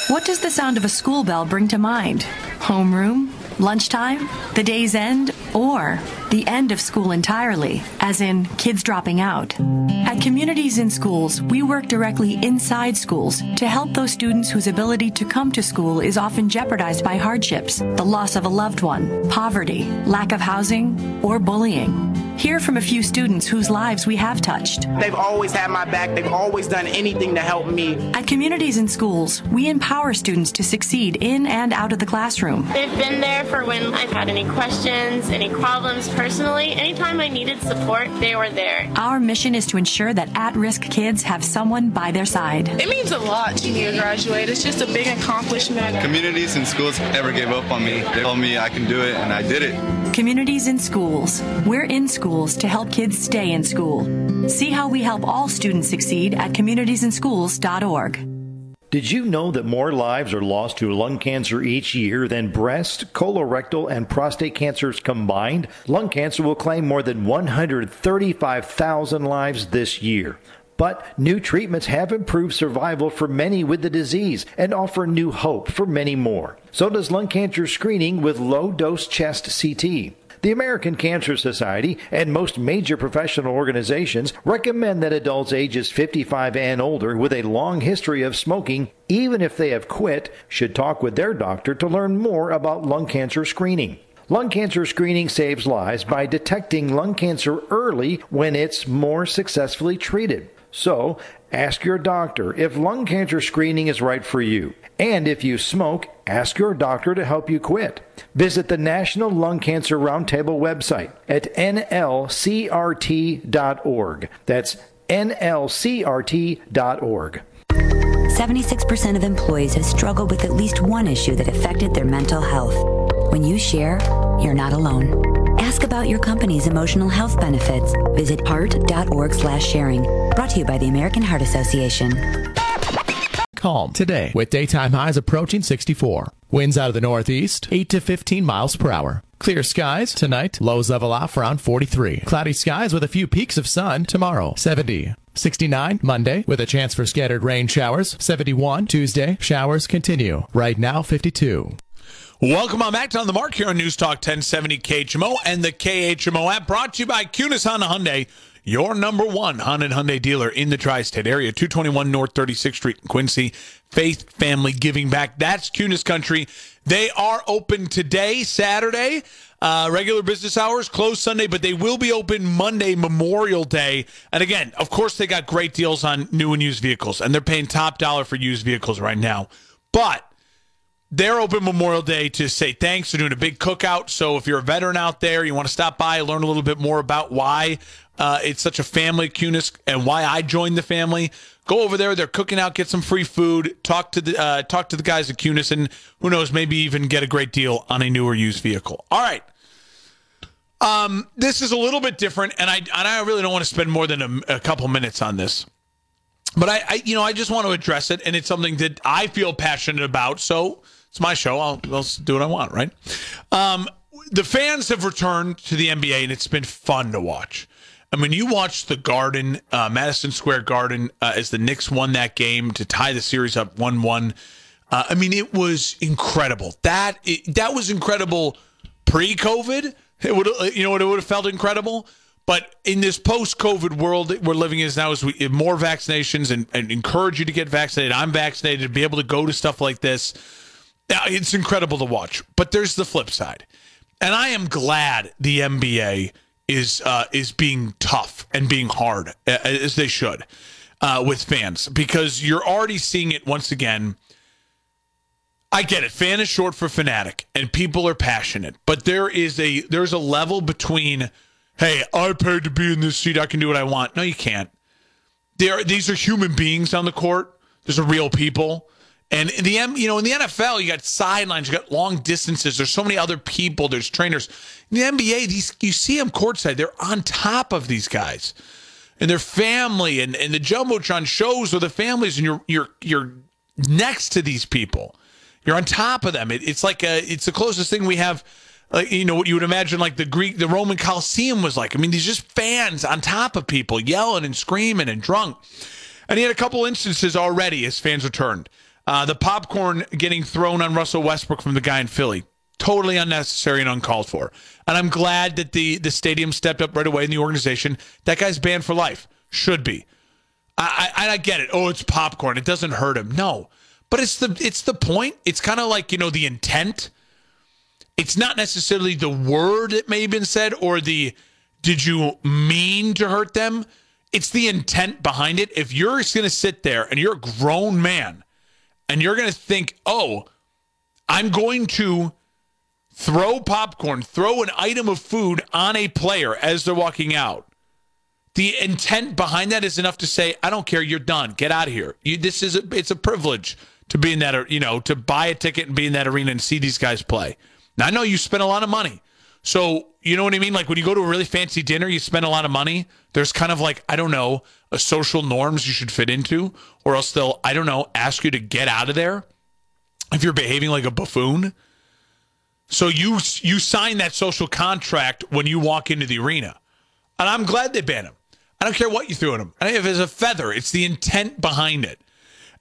What does the sound of a school bell bring to mind? Homeroom? Lunchtime? The day's end? Or the end of school entirely, as in kids dropping out? At Communities in Schools, we work directly inside schools to help those students whose ability to come to school is often jeopardized by hardships, the loss of a loved one, poverty, lack of housing, or bullying. Hear from a few students whose lives we have touched. They've always had my back. They've always done anything to help me. At Communities in Schools, we empower students to succeed in and out of the classroom. They've been there for when I've had any questions, any problems personally. Anytime I needed support, they were there. Our mission is to ensure that at risk kids have someone by their side. It means a lot to me to graduate. It's just a big accomplishment. Communities in schools never gave up on me. They told me I can do it, and I did it. Communities in schools. We're in schools to help kids stay in school. See how we help all students succeed at communitiesinschools.org. Did you know that more lives are lost to lung cancer each year than breast, colorectal, and prostate cancers combined? Lung cancer will claim more than 135,000 lives this year. But new treatments have improved survival for many with the disease and offer new hope for many more. So does lung cancer screening with low dose chest CT. The American Cancer Society and most major professional organizations recommend that adults ages 55 and older with a long history of smoking, even if they have quit, should talk with their doctor to learn more about lung cancer screening. Lung cancer screening saves lives by detecting lung cancer early when it's more successfully treated. So, ask your doctor if lung cancer screening is right for you. And if you smoke, ask your doctor to help you quit. Visit the National Lung Cancer Roundtable website at nlcrt.org. That's nlcrt.org. 76% of employees have struggled with at least one issue that affected their mental health. When you share, you're not alone. Ask about your company's emotional health benefits. Visit heart.org slash sharing. Brought to you by the American Heart Association. Calm today with daytime highs approaching 64. Winds out of the northeast, 8 to 15 miles per hour. Clear skies tonight, lows level off around 43. Cloudy skies with a few peaks of sun tomorrow, 70. 69 Monday with a chance for scattered rain showers. 71 Tuesday, showers continue. Right now, 52. Welcome on back to On the Mark here on News Talk 1070 KHMO and the KHMO app brought to you by Kunes Honda Hyundai, your number one Honda Hyundai dealer in the tri-state area, 221 North 36th Street in Quincy. Faith, family, giving back. That's Kunes Country. They are open today, Saturday, uh, regular business hours, closed Sunday, but they will be open Monday, Memorial Day. And again, of course, they got great deals on new and used vehicles, and they're paying top dollar for used vehicles right now. But they're open Memorial Day to say thanks. They're doing a big cookout. So if you're a veteran out there, you want to stop by, learn a little bit more about why uh, it's such a family Kunes and why I joined the family. Go over there. They're cooking out. Get some free food. Talk to the uh, talk to the guys at Kunes, and who knows, maybe even get a great deal on a newer used vehicle. All right. Um, this is a little bit different, and I and I really don't want to spend more than a, a couple minutes on this. But I, I, you know, I just want to address it, and it's something that I feel passionate about. So it's my show. I'll, I'll do what I want, right? Um, the fans have returned to the NBA, and it's been fun to watch. I mean, you watched the Garden, uh, Madison Square Garden, uh, as the Knicks won that game to tie the series up one-one. Uh, I mean, it was incredible. That it, that was incredible pre-COVID. It would, you know, what it would have felt incredible. But in this post-COVID world that we're living in now, as we more vaccinations and, and encourage you to get vaccinated, I'm vaccinated to be able to go to stuff like this. It's incredible to watch. But there's the flip side, and I am glad the NBA is uh, is being tough and being hard as they should uh, with fans because you're already seeing it once again. I get it. Fan is short for fanatic, and people are passionate, but there is a there's a level between, hey, I paid to be in this seat, I can do what I want. No, you can't. There, these are human beings on the court. There's a real people. And in the M, you know, in the NFL, you got sidelines, you got long distances. There's so many other people. There's trainers. In the NBA, these you see them courtside. They're on top of these guys and their family, and, and the jumbotron shows with the families, and you're you're you're next to these people. You're on top of them. It, it's like a, it's the closest thing we have. Uh, you know what you would imagine like the Greek, the Roman Coliseum was like. I mean, these just fans on top of people, yelling and screaming and drunk. And he had a couple instances already as fans returned. Uh, the popcorn getting thrown on Russell Westbrook from the guy in Philly. Totally unnecessary and uncalled for. And I'm glad that the, the stadium stepped up right away in the organization. That guy's banned for life. Should be. I, I, I get it. Oh, it's popcorn. It doesn't hurt him. No. But it's the it's the point. It's kind of like, you know, the intent. It's not necessarily the word that may have been said or the did you mean to hurt them? It's the intent behind it. If you're just going to sit there and you're a grown man and you're going to think, oh, I'm going to throw popcorn, throw an item of food on a player as they're walking out. The intent behind that is enough to say, I don't care, you're done. Get out of here. You, this is a, it's a privilege to be in that, you know, to buy a ticket and be in that arena and see these guys play. Now I know you spend a lot of money. So, you know what I mean? Like when you go to a really fancy dinner, you spend a lot of money. There's kind of like, I don't know, a social norms you should fit into, or else they'll, I don't know, ask you to get out of there if you're behaving like a buffoon. So you you sign that social contract when you walk into the arena. And I'm glad they banned him. I don't care what you threw at him. I if it's a feather, it's the intent behind it.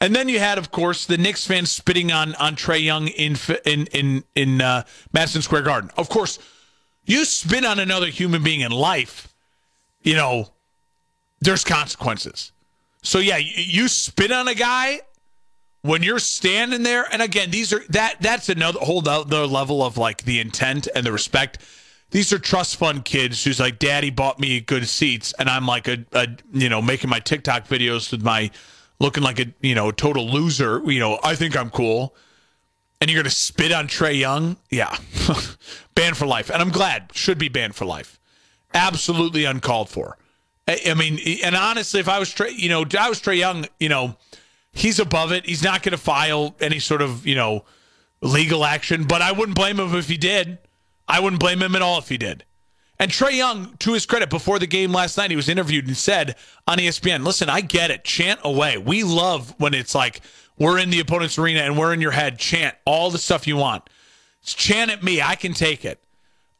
And then you had, of course, the Knicks fans spitting on on Trae Young in in in in uh, Madison Square Garden. Of course, you spit on another human being in life, you know, there's consequences. So yeah, you, you spit on a guy when you're standing there, and again, these are that that's another whole other level of like the intent and the respect. These are trust fund kids who's like, Daddy bought me good seats, and I'm like a, a you know making my TikTok videos with my looking like a you know total loser. You know, I think I'm cool, and you're gonna spit on Trae Young? Yeah, banned for life. And I'm glad should be banned for life. Absolutely uncalled for. I, mean, and honestly, if I was Trae, you know, I was Trae Young, you know, he's above it. He's not gonna file any sort of you know legal action, but I wouldn't blame him if he did. I wouldn't blame him at all if he did. And Trae Young, to his credit, before the game last night, he was interviewed and said on ESPN, listen, I get it. Chant away. We love when it's like we're in the opponent's arena and we're in your head. Chant all the stuff you want. Chant at me. I can take it.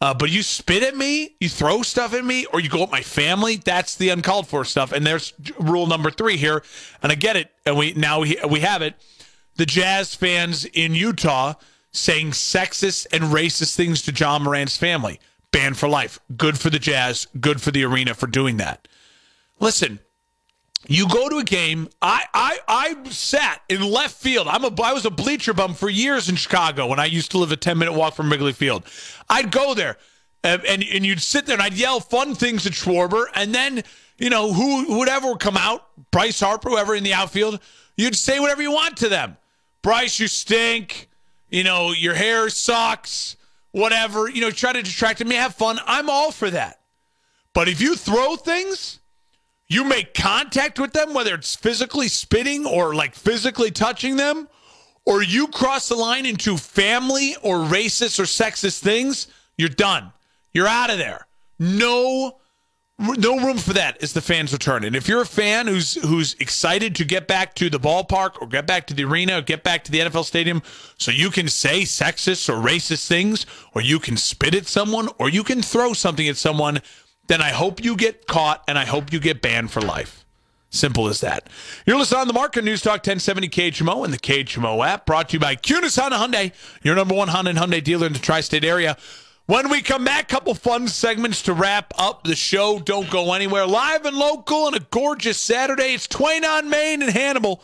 Uh, but you spit at me, you throw stuff at me, or you go at my family. That's the uncalled for stuff. And there's rule number three here. And I get it. And we now we, we have it. The Jazz fans in Utah saying sexist and racist things to Ja Morant's family banned for life. Good for the Jazz, good for the arena for doing that. Listen, you go to a game. I I I sat in left field. I'm a I was a bleacher bum for years in Chicago when I used to live a 10 minute walk from Wrigley Field. I'd go there and, and, and you'd sit there and I'd yell fun things at Schwarber and then you know who whatever would come out, Bryce Harper, whoever in the outfield, you'd say whatever you want to them. Bryce, you stink. You know your hair sucks whatever, you know, try to distract me, have fun. I'm all for that. But if you throw things, you make contact with them, whether it's physically spitting or like physically touching them, or you cross the line into family or racist or sexist things, you're done. You're out of there. No no room for that as the fans return. And if you're a fan who's who's excited to get back to the ballpark or get back to the arena or get back to the NFL stadium so you can say sexist or racist things or you can spit at someone or you can throw something at someone, then I hope you get caught and I hope you get banned for life. Simple as that. You're listening on the market News Talk 1070 KHMO and the KHMO app brought to you by Kunes Honda Hyundai, your number one Honda and Hyundai dealer in the tri-state area. When we come back, a couple fun segments to wrap up the show. Don't go anywhere. Live and local on a gorgeous Saturday. It's Twain on Main and Hannibal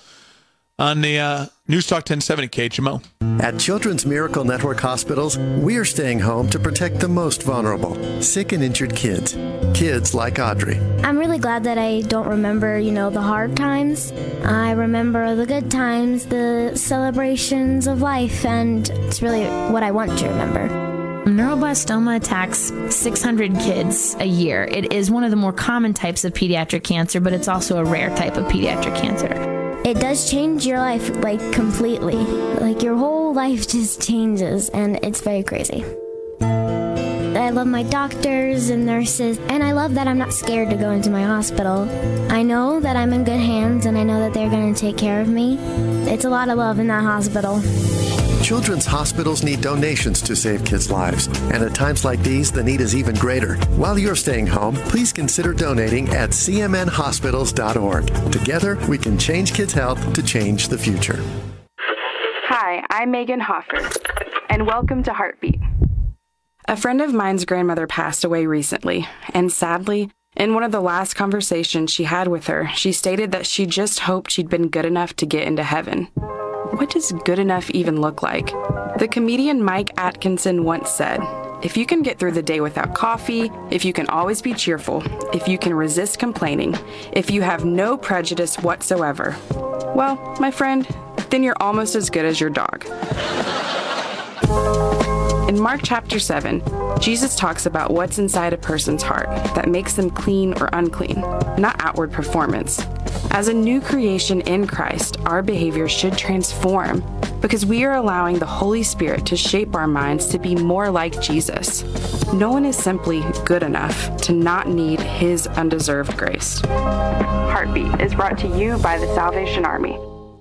on the uh, News Talk 1070 KHMO. At Children's Miracle Network hospitals, we're staying home to protect the most vulnerable, sick and injured kids. Kids like Audrey. I'm really glad that I don't remember, you know, the hard times. I remember the good times, the celebrations of life, and it's really what I want to remember. Neuroblastoma attacks 600 kids a year. It is one of the more common types of pediatric cancer, but it's also a rare type of pediatric cancer. It does change your life like completely. Like your whole life just changes, and it's very crazy. I love my doctors and nurses, and I love that I'm not scared to go into my hospital. I know that I'm in good hands, and I know that they're going to take care of me. It's a lot of love in that hospital. Children's hospitals need donations to save kids' lives, and at times like these, the need is even greater. While you're staying home, please consider donating at cmnhospitals.org. Together, we can change kids' health to change the future. Hi, I'm Megan Hoffer, and welcome to Heartbeat. A friend of mine's grandmother passed away recently, and sadly, in one of the last conversations she had with her, she stated that she just hoped she'd been good enough to get into heaven. What does good enough even look like? The comedian Mike Atkinson once said, if you can get through the day without coffee, if you can always be cheerful, if you can resist complaining, if you have no prejudice whatsoever, well, my friend, then you're almost as good as your dog. In Mark chapter 7, Jesus talks about what's inside a person's heart that makes them clean or unclean, not outward performance. As a new creation in Christ, our behavior should transform because we are allowing the Holy Spirit to shape our minds to be more like Jesus. No one is simply good enough to not need His undeserved grace. Heartbeat is brought to you by the Salvation Army.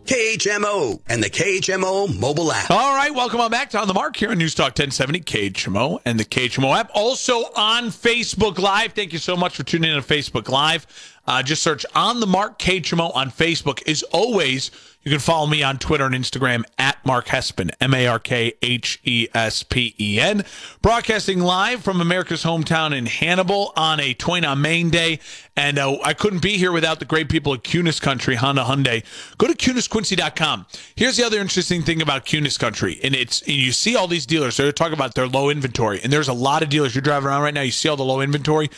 KHMO and the KHMO mobile app. All right, welcome on back to On the Mark here on News Talk 1070 KHMO and the KHMO app. Also on Facebook Live. Thank you so much for tuning in to Facebook Live. Uh, just search on the Mark KHMO on Facebook. As always, you can follow me on Twitter and Instagram at Mark Hespen, M A R K H E S P E N. Broadcasting live from America's hometown in Hannibal on a Twain on Main Day. And uh, I couldn't be here without the great people at Kunes Country, Honda Hyundai. Go to KunesQuincy.com. Here's the other interesting thing about Kunes Country. And it's and you see all these dealers, they're talking about their low inventory. And there's a lot of dealers. You're driving around right now, you see all the low inventory.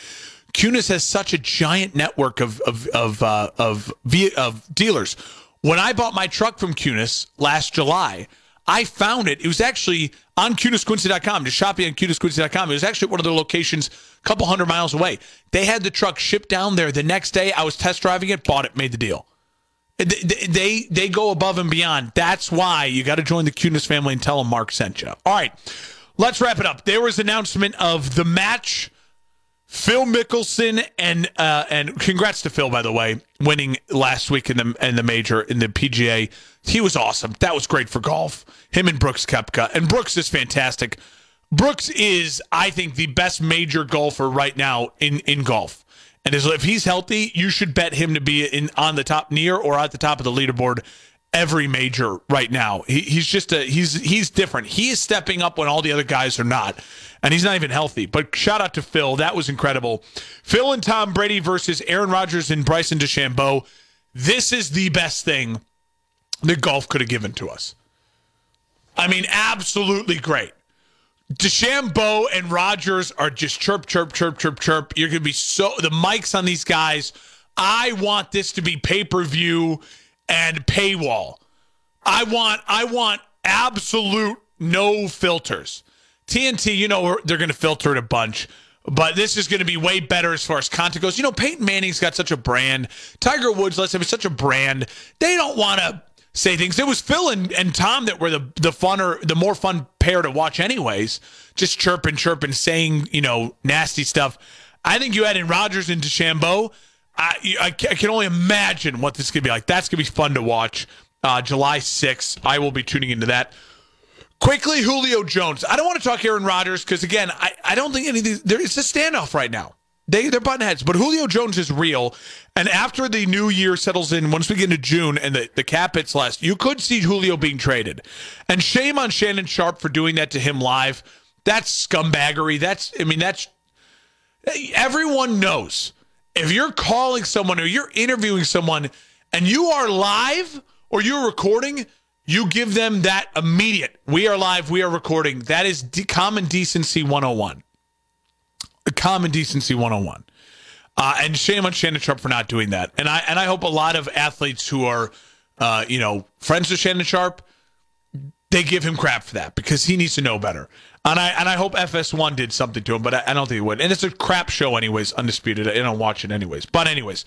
Kunes has such a giant network of of of uh, of, of dealers. When I bought my truck from Kunes last July, I found it. It was actually on KunesQuincy.com, just shopping on KunesQuincy.com. It was actually one of their locations a couple hundred miles away. They had the truck shipped down there. The next day, I was test driving it, bought it, made the deal. They they, they go above and beyond. That's why you got to join the Kunes family and tell them Mark sent you. All right, let's wrap it up. There was announcement of the match Phil Mickelson and uh, and congrats to Phil by the way, winning last week in the in the major in the PGA. He was awesome. That was great for golf. Him and Brooks Koepka, and Brooks is fantastic. Brooks is, I think, the best major golfer right now in in golf. And if he's healthy, you should bet him to be in on the top near or at the top of the leaderboard every major right now. He, he's just a he's he's different. He is stepping up when all the other guys are not and he's not even healthy. But shout out to Phil. That was incredible. Phil and Tom Brady versus Aaron Rodgers and Bryson DeChambeau. This is the best thing that golf could have given to us. I mean, absolutely great. DeChambeau and Rodgers are just chirp, chirp, chirp, chirp, chirp. You're going to be so, the mics on these guys. I want this to be pay per view and paywall. I want, I want absolute no filters. TNT, you know, they're going to filter it a bunch. But this is going to be way better as far as content goes. You know, Peyton Manning's got such a brand. Tiger Woods, let's is such a brand. They don't want to say things. It was Phil and, and Tom that were the the funner, the more fun pair to watch, anyways. Just chirping, chirping, saying you know nasty stuff. I think you add in Rodgers and DeChambeau. I, I, can only imagine what this could be like. That's gonna be fun to watch. Uh, July 6th. I will be tuning into that. Quickly, Julio Jones. I don't want to talk Aaron Rodgers because again, I, I don't think any of these. There, it's a standoff right now. They they're button heads, but Julio Jones is real. And after the new year settles in, once we get into June and the, the cap hits less, you could see Julio being traded. And shame on Shannon Sharpe for doing that to him live. That's scumbaggery. That's I mean that's everyone knows if you're calling someone or you're interviewing someone and you are live or you're recording, you give them that immediate. We are live. We are recording. That is de- common decency 101. Common decency 101. Uh, and shame on Shannon Sharpe for not doing that. And I and I hope a lot of athletes who are, uh, you know, friends with Shannon Sharp, they give him crap for that because he needs to know better. And I and I hope FS1 did something to him, but I, I don't think he would. And it's a crap show, anyways. Undisputed. I don't watch it anyways. But anyways,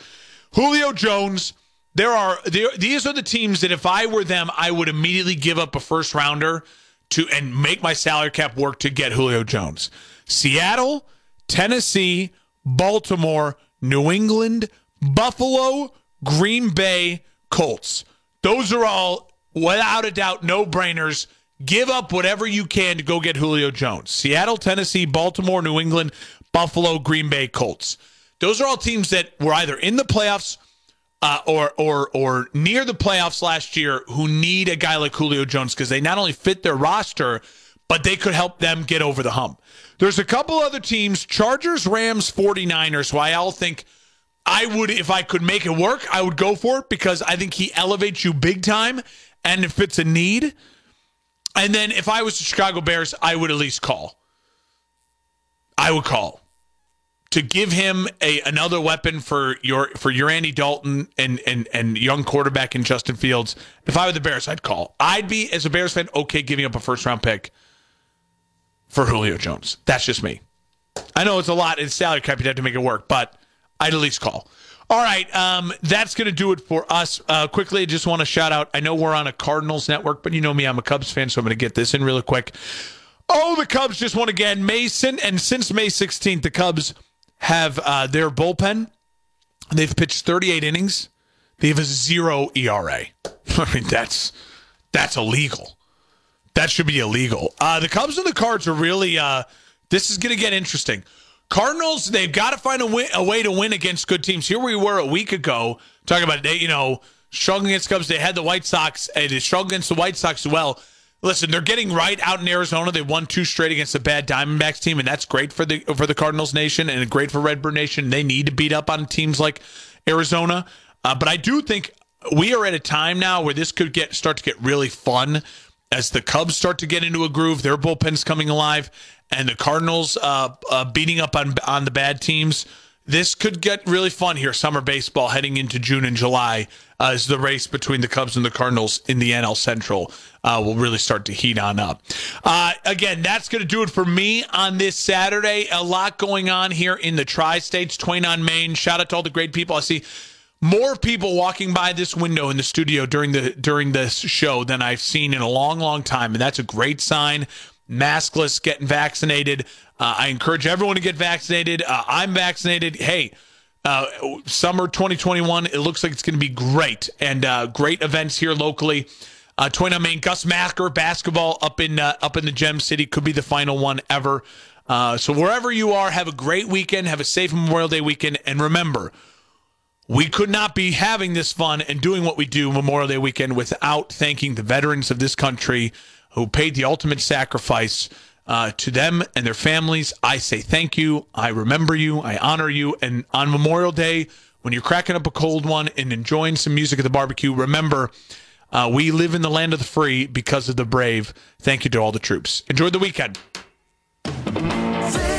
Julio Jones there are there, these are the teams that if I were them, I would immediately give up a first rounder to and make my salary cap work to get Julio Jones. Seattle, Tennessee, Baltimore, New England, Buffalo, Green Bay, Colts. Those are all without a doubt no brainers. Give up whatever you can to go get Julio Jones. Seattle, Tennessee, Baltimore, New England, Buffalo, Green Bay, Colts. Those are all teams that were either in the playoffs uh, or or or near the playoffs last year who need a guy like Julio Jones because they not only fit their roster, but they could help them get over the hump. There's a couple other teams, Chargers, Rams, 49ers, who I all think I would, if I could make it work, I would go for it because I think he elevates you big time and if it's a need. And then if I was the Chicago Bears, I would at least call. I would call to give him a another weapon for your for your Andy Dalton and and and young quarterback in Justin Fields. If I were the Bears, I'd call. I'd be as a Bears fan okay giving up a first round pick for Julio Jones. That's just me. I know it's a lot. It's salary cap. You'd have to make it work, but I'd at least call. All right, um, that's going to do it for us. Uh, quickly, I just want to shout out. I know we're on a Cardinals network, but you know me, I'm a Cubs fan, so I'm going to get this in really quick. Oh, the Cubs just won again. Mason, and since May 16th, the Cubs have uh, their bullpen. They've pitched 38 innings. They have a zero ERA. I mean, that's that's illegal. That should be illegal. Uh, the Cubs and the Cards are really. Uh, this is going to get interesting. Cardinals, they've got to find a, win, a way to win against good teams. Here we were a week ago talking about they, you know, struggling against Cubs. They had the White Sox, they struggled against the White Sox as well. Listen, they're getting right out in Arizona. They won two straight against a bad Diamondbacks team, and that's great for the for the Cardinals nation and great for Redbird Nation. They need to beat up on teams like Arizona, uh, but I do think we are at a time now where this could get start to get really fun as the Cubs start to get into a groove. Their bullpen's coming alive, and the Cardinals uh, uh, beating up on on the bad teams. This could get really fun here, summer baseball heading into June and July, uh, as the race between the Cubs and the Cardinals in the NL Central uh, will really start to heat on up. Uh, again, that's going to do it for me on this Saturday. A lot going on here in the tri states, Twain on Main. Shout out to all the great people I see more people walking by this window in the studio during the during this show than I've seen in a long, long time, and that's a great sign. Maskless, getting vaccinated. Uh, I encourage everyone to get vaccinated. Uh, I'm vaccinated. Hey, uh, summer 2021, it looks like it's going to be great and uh, great events here locally. Uh, Twain on Main, Gus Macker basketball up in uh, up in the Gem City could be the final one ever. Uh, so wherever you are, have a great weekend. Have a safe Memorial Day weekend, and remember we could not be having this fun and doing what we do Memorial Day weekend without thanking the veterans of this country who paid the ultimate sacrifice. Uh, to them and their families, I say thank you. I remember you. I honor you. And on Memorial Day, when you're cracking up a cold one and enjoying some music at the barbecue, remember uh, we live in the land of the free because of the brave. Thank you to all the troops. Enjoy the weekend.